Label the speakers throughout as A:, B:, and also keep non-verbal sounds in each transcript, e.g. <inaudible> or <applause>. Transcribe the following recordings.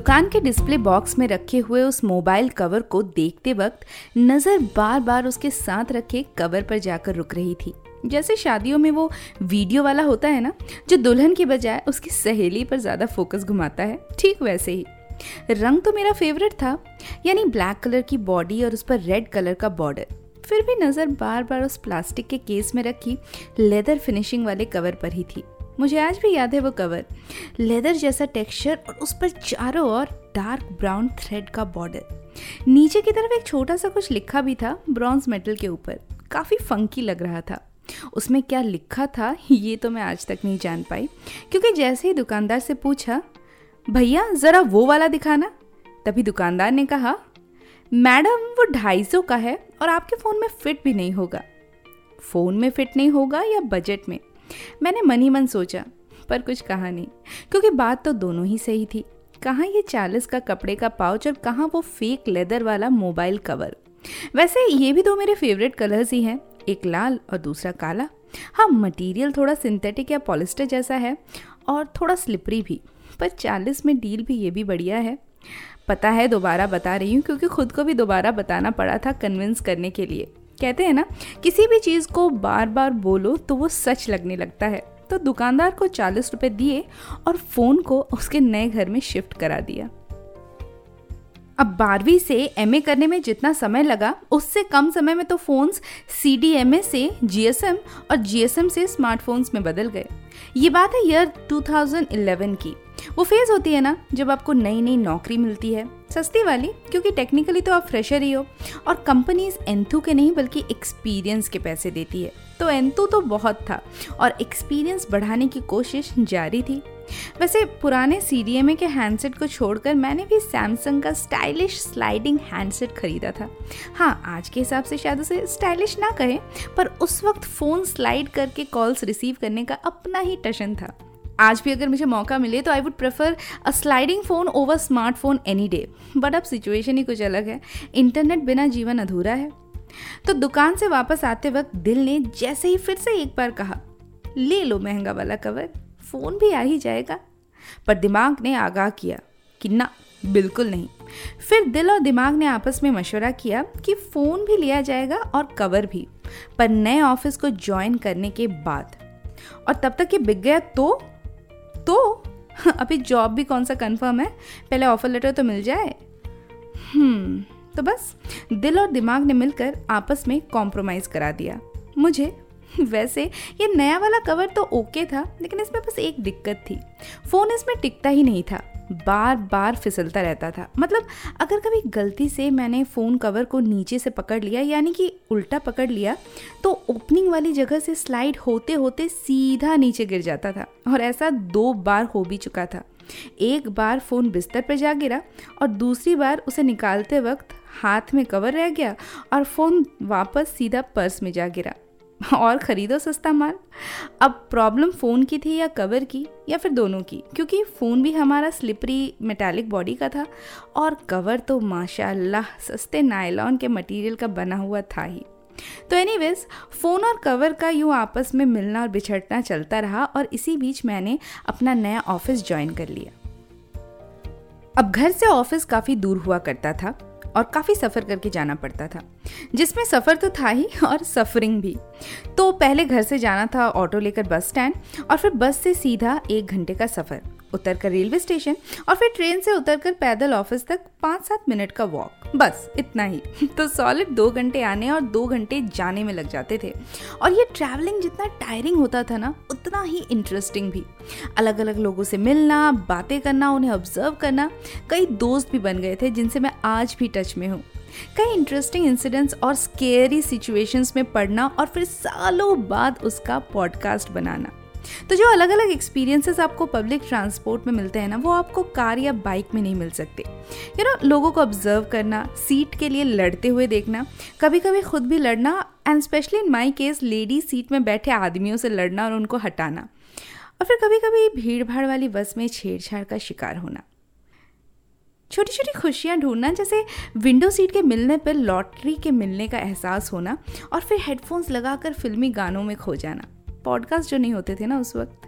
A: दुकान के display box में रखे हुए उस मोबाइल कवर को देखते वक्त नज़र बार बार उसके साथ रखे कवर पर जाकर रुक रही थी। जैसे शादियों में वो वीडियो वाला होता है ना, जो दुल्हन की बजाय उसकी सहेली पर ज़्यादा फोकस घुमाता है, ठीक वैसे ही। रंग तो मेरा फेवरेट था, यानी ब्लैक कलर की बॉडी और उस पर रेड कलर का बॉर्डर फिर भी नज़र बार बार उस प्लास्टिक के केस में रखी लेदर फिनिशिंग वाले कवर पर ही थी। मुझे आज भी याद है वो कवर। लेदर जैसा टेक्सचर और उस पर चारों ओर डार्क ब्राउन थ्रेड का बॉर्डर। नीचे की तरफ़ एक छोटा सा कुछ लिखा भी था, ब्रॉन्ज मेटल के ऊपर। काफ़ी फंकी लग रहा था। उसमें क्या लिखा था, ये तो मैं आज तक नहीं जान पाई। क्योंकि जैसे ही दुकानदार से पूछा, भैया, ज़रा वो वाला दिखाना? तभी दुकानदार ने कहा, मैडम, वो ढाई सौ का है और आपके फ़ोन में फिट भी नहीं होगा। फ़ोन में फिट नहीं होगा या बजट में? मैंने मन ही मन सोचा, पर कुछ कहा नहीं, क्योंकि बात तो दोनों ही सही थी। कहाँ ये चालीस का कपड़े का पाउच और कहाँ वो फेक लेदर वाला मोबाइल कवर वैसे ये भी दो मेरे फेवरेट कलर्स ही हैं, एक लाल और दूसरा काला। हाँ मटेरियल थोड़ा सिंथेटिक या पॉलिस्टर जैसा है, और थोड़ा स्लिपरी भी, पर चालीस में डील भी ये भी बढ़िया है। पता है, दोबारा बता रही हूँ, क्योंकि खुद को भी दोबारा बताना पड़ा था कन्विंस करने के लिए। कहते हैं ना, किसी भी चीज़ को बार बार बोलो तो वो सच लगने लगता है। तो दुकानदार को चालीस रुपये दिए और फ़ोन को उसके नए घर में शिफ्ट करा दिया। अब बारहवीं से एमए करने में जितना समय लगा, उससे कम समय में तो phones C D M A से जीएसएम और जीएसएम से स्मार्टफोन्स में बदल गए। ये बात है ईयर 2011 की। वो फ़ेज़ होती है ना, जब आपको नई नई नौकरी मिलती है। सस्ती वाली, क्योंकि टेक्निकली तो आप फ्रेशर ही हो और कंपनीज़ एंथू के नहीं, बल्कि एक्सपीरियंस के पैसे देती है। तो एंथू तो बहुत था और एक्सपीरियंस बढ़ाने की कोशिश जारी थी। वैसे पुराने सी डी एम ए के हैंडसेट को छोड़कर मैंने भी सैमसंग का स्टाइलिश स्लाइडिंग हैंडसेट खरीदा था। हाँ आज के हिसाब से शायद उसे स्टाइलिश ना कहें, पर उस वक्त फ़ोन स्लाइड करके कॉल्स रिसीव करने का अपना ही टशन था। आज भी अगर मुझे मौका मिले तो I would prefer a sliding phone over smartphone any day but अब सिचुएशन ही कुछ अलग है। इंटरनेट बिना जीवन अधूरा है। तो दुकान से वापस आते वक्त दिल ने जैसे ही फिर से एक बार कहा, ले लो महँगा वाला कवर फ़ोन भी आ ही जाएगा। पर दिमाग ने आगाह किया कि ना, बिल्कुल नहीं। फिर दिल और दिमाग ने आपस में मशवरा किया कि फ़ोन भी लिया जाएगा और कवर भी, पर नए ऑफ़िस को ज्वाइन करने के बाद। और तब तक ये बिक गया तो? तो? <laughs> अभी जॉब भी कौन सा कंफर्म है? पहले ऑफ़र लेटर तो मिल जाए? हम्म तो बस। दिल और दिमाग ने मिलकर आपस में कॉम्प्रोमाइज़ करा दिया। मुझे <laughs> वैसे, ये नया वाला कवर तो ओके था, लेकिन इसमें बस एक दिक्कत थी। फ़ोन इसमें टिकता ही नहीं था। बार बार फिसलता रहता था। मतलब अगर कभी गलती से मैंने फ़ोन कवर को नीचे से पकड़ लिया, यानी कि उल्टा पकड़ लिया तो ओपनिंग वाली जगह से स्लाइड होते होते सीधा नीचे गिर जाता था, और ऐसा दो बार हो भी चुका था। एक बार फ़ोन बिस्तर पर जा गिरा, और दूसरी बार उसे निकालते वक्त हाथ में कवर रह गया, और फ़ोन वापस सीधा पर्स में जा गिरा। <laughs> और ख़रीदो सस्ता माल। अब प्रॉब्लम फ़ोन की थी या कवर की या फिर दोनों की? क्योंकि फ़ोन भी हमारा स्लिपरी मेटालिक बॉडी का था और कवर तो माशाल्लाह सस्ते नायलॉन के मटेरियल का बना हुआ था ही। तो एनीवेज फ़ोन और कवर का यूँ आपस में मिलना और बिछड़ना चलता रहा और इसी बीच मैंने अपना नया ऑफ़िस ज्वाइन कर लिया। अब घर से ऑफ़िस काफ़ी दूर हुआ करता था। और काफ़ी सफ़र करके जाना पड़ता था, जिसमें सफ़र तो था ही और सफरिंग भी। तो पहले घर से जाना था ऑटो लेकर बस स्टैंड और फिर बस से सीधा एक घंटे का सफ़र। उतर कर रेलवे स्टेशन और फिर ट्रेन से उतर कर पैदल ऑफ़िस तक पाँच सात मिनट का वॉक बस, इतना ही। <laughs> तो सॉलिड दो घंटे आने और दो घंटे जाने में लग जाते थे। और ये ट्रैवलिंग जितना टायरिंग होता था ना, उतना ही इंटरेस्टिंग भी। अलग अलग लोगों से मिलना, बातें करना, उन्हें ऑब्ज़र्व करना, कई दोस्त भी बन गए थे जिनसे मैं आज भी टच में हूँ। कई इंटरेस्टिंग इंसिडेंट्स और स्केरी सिचुएशंस में पढ़ना और फिर सालों बाद उसका पॉडकास्ट बनाना। तो जो अलग अलग एक्सपीरियंसेस आपको पब्लिक ट्रांसपोर्ट में मिलते हैं ना, वो आपको कार या बाइक में नहीं मिल सकते। यू नो लोगों को ऑब्ज़र्व करना सीट के लिए लड़ते हुए देखना कभी कभी खुद भी लड़ना and specially in my case lady seat में बैठे आदमियों से लड़ना और उनको हटाना। और फिर कभी कभी भीड़ भाड़ वाली बस में छेड़छाड़ का शिकार होना। छोटी छोटी खुशियाँ ढूंढना, जैसे विंडो सीट के मिलने पर लॉटरी के मिलने का एहसास होना और फिर हेडफोन्स लगाकर फिल्मी गानों में खो जाना। पॉडकास्ट जो नहीं होते थे ना उस वक्त,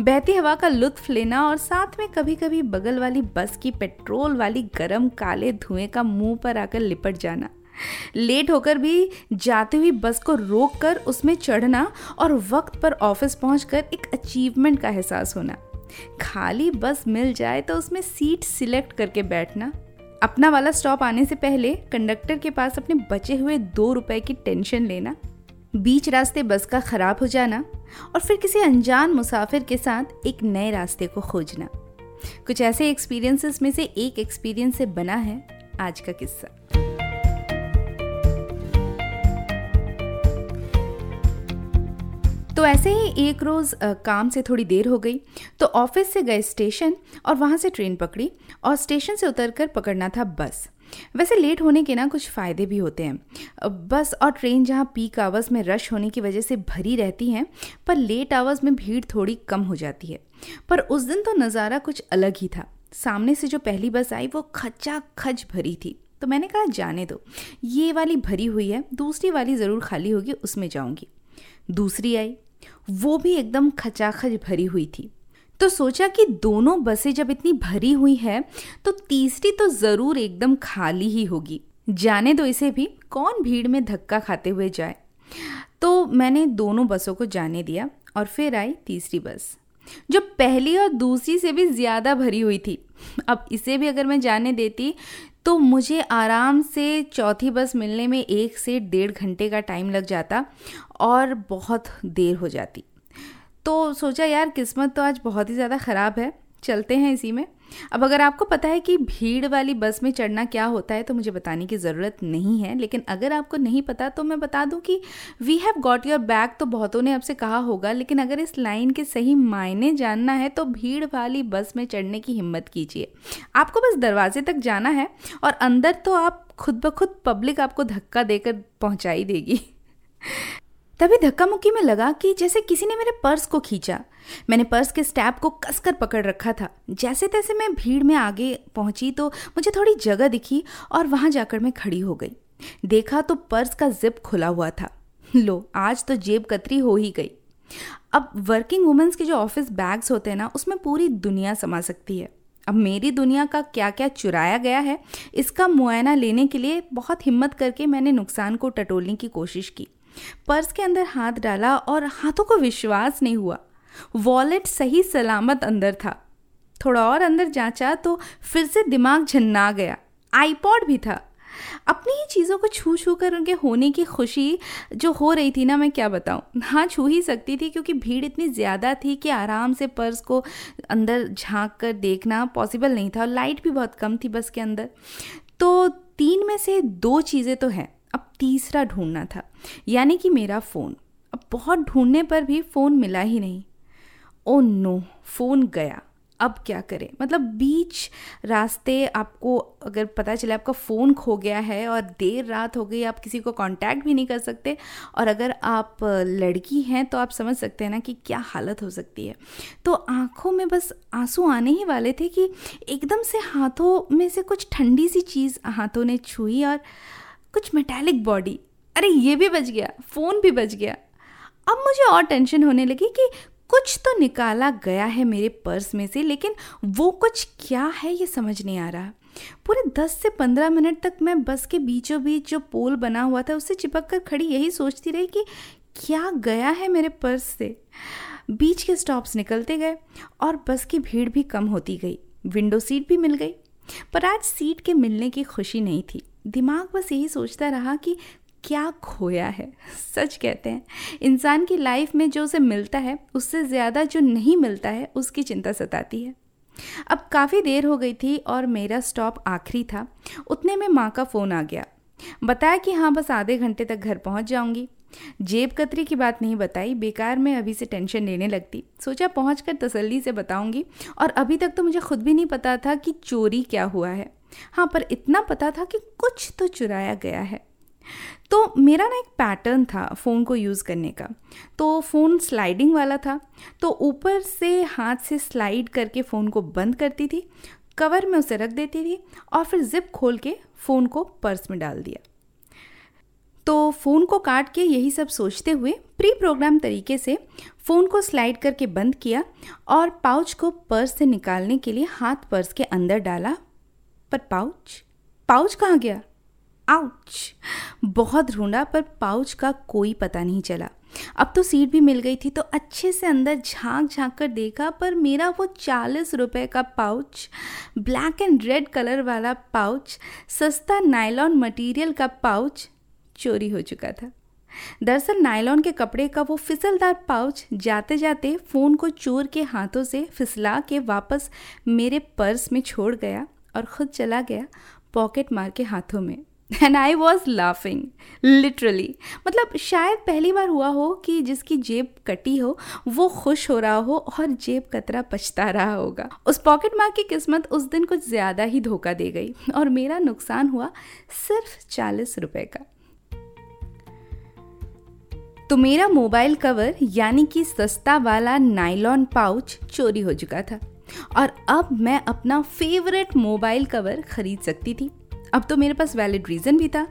A: बहती हवा का लुत्फ लेना और साथ में कभी कभी बगल वाली बस की पेट्रोल वाली गरम काले धुएँ का मुँह पर आकर लिपट जाना। लेट होकर भी जाती हुई बस को रोक कर उसमें चढ़ना और वक्त पर ऑफ़िस पहुंचकर एक अचीवमेंट का एहसास होना। खाली बस मिल जाए तो उसमें सीट सिलेक्ट करके बैठना। अपना वाला स्टॉप आने से पहले कंडक्टर के पास अपने बचे हुए दो रुपए की टेंशन लेना। बीच रास्ते बस का खराब हो जाना और फिर किसी अनजान मुसाफिर के साथ एक नए रास्ते को खोजना। कुछ ऐसे एक्सपीरियंसेस में से एक एक्सपीरियंस से बना है आज का किस्सा। तो ऐसे ही एक रोज़ काम से थोड़ी देर हो गई तो ऑफ़िस से गए स्टेशन और वहाँ से ट्रेन पकड़ी और स्टेशन से उतरकर पकड़ना था बस। वैसे लेट होने के ना कुछ फ़ायदे भी होते हैं। बस और ट्रेन जहाँ पीक आवर्स में रश होने की वजह से भरी रहती हैं, पर लेट आवर्स में भीड़ थोड़ी कम हो जाती है। पर उस दिन तो नज़ारा कुछ अलग ही था। सामने से जो पहली बस आई, वो खचा खच भरी थी। तो मैंने कहा, जाने दो। ये वाली भरी हुई है, दूसरी वाली ज़रूर खाली होगी, उसमें जाऊँगी। दूसरी आई, वो भी एकदम खचाखच भरी हुई थी। तो सोचा कि दोनों बसें जब इतनी भरी हुई है तो तीसरी तो ज़रूर एकदम खाली ही होगी। जाने दो इसे भी, कौन भीड़ में धक्का खाते हुए जाए। तो मैंने दोनों बसों को जाने दिया और फिर आई तीसरी बस, जो पहली और दूसरी से भी ज़्यादा भरी हुई थी। अब इसे भी अगर मैं जाने देती तो मुझे आराम से चौथी बस मिलने में एक से डेढ़ घंटे का टाइम लग जाता और बहुत देर हो जाती। तो सोचा यार किस्मत तो आज बहुत ही ज़्यादा ख़राब है, चलते हैं इसी में। अब अगर आपको पता है कि भीड़ वाली बस में चढ़ना क्या होता है तो मुझे बताने की ज़रूरत नहीं है, लेकिन अगर आपको नहीं पता तो मैं बता दूँ कि we have got your bag तो बहुतों ने आपसे कहा होगा, लेकिन अगर इस लाइन के सही मायने जानना है तो भीड़ वाली बस में चढ़ने की हिम्मत कीजिए। आपको बस दरवाजे तक जाना है, और अंदर तो आप खुद ब खुद पब्लिक आपको धक्का देकर पहुंचाई देगी। तभी धक्का मुक्की में लगा कि जैसे किसी ने मेरे पर्स को खींचा। मैंने पर्स के स्टैप को कसकर पकड़ रखा था। जैसे तैसे मैं भीड़ में आगे पहुँची तो मुझे थोड़ी जगह दिखी और वहाँ जाकर मैं खड़ी हो गई। देखा तो पर्स का जिप खुला हुआ था। लो, आज तो जेब कतरी हो ही गई। अब वर्किंग वुमेंस के जो ऑफ़िस बैग्स होते हैं ना, उसमें पूरी दुनिया समा सकती है। अब मेरी दुनिया का क्या क्या चुराया गया है, इसका मुआयना लेने के लिए बहुत हिम्मत करके मैंने नुकसान को टटोलने की कोशिश की। पर्स के अंदर हाथ डाला और हाथों को विश्वास नहीं हुआ। वॉलेट सही सलामत अंदर था। थोड़ा और अंदर जांचा तो फिर से दिमाग झन्ना गया। आईपॉड भी था। अपनी ही चीज़ों को छू छू कर उनके होने की खुशी जो हो रही थी ना, मैं क्या बताऊँ? हाँ छू ही सकती थी क्योंकि भीड़ इतनी ज़्यादा थी कि आराम से पर्स को अंदर झाँक कर देखना पॉसिबल नहीं था और लाइट भी बहुत कम थी बस के अंदर। तो तीन में से दो चीज़ें तो हैं। अब तीसरा ढूंढना था, यानी कि मेरा फ़ोन। अब बहुत ढूँढने पर भी फ़ोन मिला ही नहीं। ओ नो, फ़ोन गया। अब क्या करें? मतलब बीच रास्ते आपको, अगर पता चले आपका फ़ोन खो गया है और देर रात हो गई, आप किसी को कांटेक्ट भी नहीं कर सकते। और अगर आप लड़की हैं तो आप समझ सकते हैं ना कि क्या हालत हो सकती है। तो आँखों में बस आँसू आने ही वाले थे कि एकदम से हाथों में से कुछ ठंडी सी चीज़ हाथों ने छुई और कुछ मेटालिक बॉडी अरे, ये भी बच गया फ़ोन भी बच गया। अब मुझे और टेंशन होने लगी कि कुछ तो निकाला गया है मेरे पर्स में से, लेकिन वो कुछ क्या है ये समझ नहीं आ रहा। पूरे दस से पंद्रह मिनट तक मैं बस के बीचों बीच जो पोल बना हुआ था, उससे चिपक कर खड़ी यही सोचती रही कि क्या गया है मेरे पर्स से। बीच के स्टॉप्स निकलते गए और बस की भीड़ भी कम होती गई। विंडो सीट भी मिल गई। पर आज सीट के मिलने की खुशी नहीं थी। दिमाग बस यही सोचता रहा कि क्या खोया है, सच कहते हैं। इंसान की लाइफ में जो उसे मिलता है, उससे ज़्यादा जो नहीं मिलता है, उसकी चिंता सताती है। अब काफ़ी देर हो गई थी और मेरा स्टॉप आखिरी था। उतने में माँ का फ़ोन आ गया। बताया कि हाँ बस आधे घंटे तक घर पहुँच जाऊँगी। जेब कतरी की बात नहीं बताई, बेकार में अभी से टेंशन लेने लगती। सोचा पहुँच कर तसल्ली से बताऊँगी और अभी तक तो मुझे खुद भी नहीं पता था कि चोरी क्या हुआ है। हाँ पर इतना पता था कि कुछ तो चुराया गया है। तो मेरा ना एक पैटर्न था फ़ोन को यूज़ करने का। तो फ़ोन स्लाइडिंग वाला था। तो ऊपर से हाथ से स्लाइड करके फ़ोन को बंद करती थी कवर में उसे रख देती थी और फिर जिप खोल के फ़ोन को पर्स में डाल दिया। तो फ़ोन को काट के यही सब सोचते हुए प्री प्रोग्राम तरीके से फ़ोन को स्लाइड करके बंद किया और पाउच को पर्स से निकालने के लिए हाथ पर्स के अंदर डाला पर पाउच पाउच कहाँ गया? आउच बहुत ढूंढा, पर पाउच का कोई पता नहीं चला। अब तो सीट भी मिल गई थी तो अच्छे से अंदर झाँक झाँक कर देखा, पर मेरा वो चालीस रुपए का pouch black and red colour वाला पाउच सस्ता नायलॉन मटेरियल का पाउच चोरी हो चुका था। दरअसल नायलॉन के कपड़े का वो फिसलदार पाउच जाते जाते फ़ोन को चोर के हाथों से फिसला के वापस मेरे पर्स में छोड़ गया। और ख़ुद चला गया पॉकेट मार के हाथों में। And I was laughing literally मतलब शायद पहली बार हुआ हो कि जिसकी जेब कटी हो, वो खुश हो रहा हो और जेब कतरा पछता रहा होगा। उस पॉकेट मार की किस्मत उस दिन कुछ ज़्यादा ही धोखा दे गई और मेरा नुकसान हुआ सिर्फ़ चालीस रुपए का। तो मेरा मोबाइल कवर यानी कि सस्ता वाला नाइलॉन पाउच चोरी हो चुका था। और अब मैं अपना फेवरेट मोबाइल कवर खरीद सकती थी। अब तो मेरे पास वैलिड रीज़न भी था।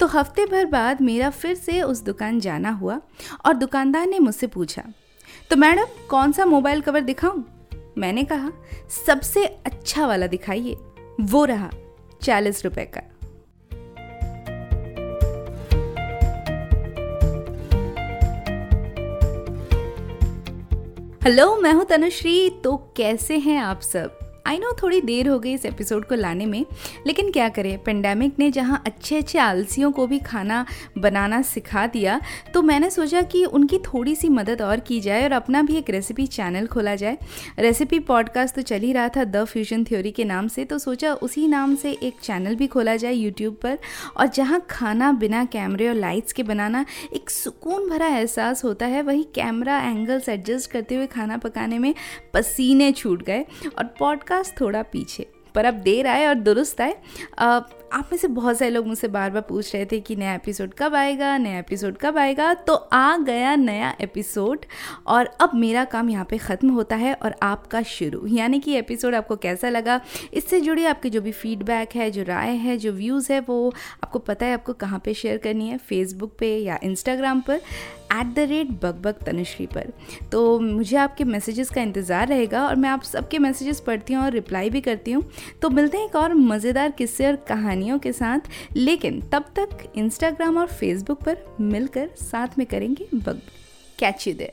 A: तो हफ़्ते भर बाद मेरा फिर से उस दुकान जाना हुआ और दुकानदार ने मुझसे पूछा तो मैडम, कौन सा मोबाइल कवर दिखाऊँ? मैंने कहा, सबसे अच्छा वाला दिखाइए। वो रहा चालीस रुपए का। हेलो मैं हूँ तनुश्री। तो कैसे हैं आप सब? आई नो थोड़ी देर हो गई इस एपिसोड को लाने में, लेकिन क्या करें? पेंडेमिक ने जहाँ अच्छे अच्छे आलसियों को भी खाना बनाना सिखा दिया तो मैंने सोचा कि उनकी थोड़ी सी मदद और की जाए और अपना भी एक रेसिपी चैनल खोला जाए। रेसिपी पॉडकास्ट तो चल ही रहा था द फ्यूजन थ्योरी के नाम से तो सोचा उसी नाम से एक चैनल भी खोला जाए यूट्यूब पर, और जहाँ खाना बिना कैमरे और लाइट्स के बनाना एक सुकून भरा एहसास होता है, वही कैमरा एंगल्स एडजस्ट करते हुए खाना पकाने में पसीने छूट गए। और पॉडकास्ट पॉडकास्ट थोड़ा पीछे। पर अब देर आए और दुरुस्त आए। आप में से बहुत सारे लोग मुझसे बार बार पूछ रहे थे कि नया एपिसोड कब आएगा, नया एपिसोड कब आएगा? तो आ गया नया एपिसोड और अब मेरा काम यहाँ पे ख़त्म होता है और आपका शुरू। यानी कि एपिसोड आपको कैसा लगा? इससे जुड़ी आपके जो भी फीडबैक है, जो राय है, जो व्यूज़ है, वो आपको पता है आपको कहाँ पर शेयर करनी है? फेसबुक पे या इंस्टाग्राम पर? At the rate bug bug Tanushree पर। तो मुझे आपके मैसेजेस का इंतज़ार रहेगा और मैं आप सबके मैसेजेस पढ़ती हूँ और रिप्लाई भी करती हूँ। तो मिलते हैं एक और मज़ेदार किस्से और कहानियों के साथ। लेकिन तब तक इंस्टाग्राम और फेसबुक पर मिलकर साथ में करेंगे bug. Catch you there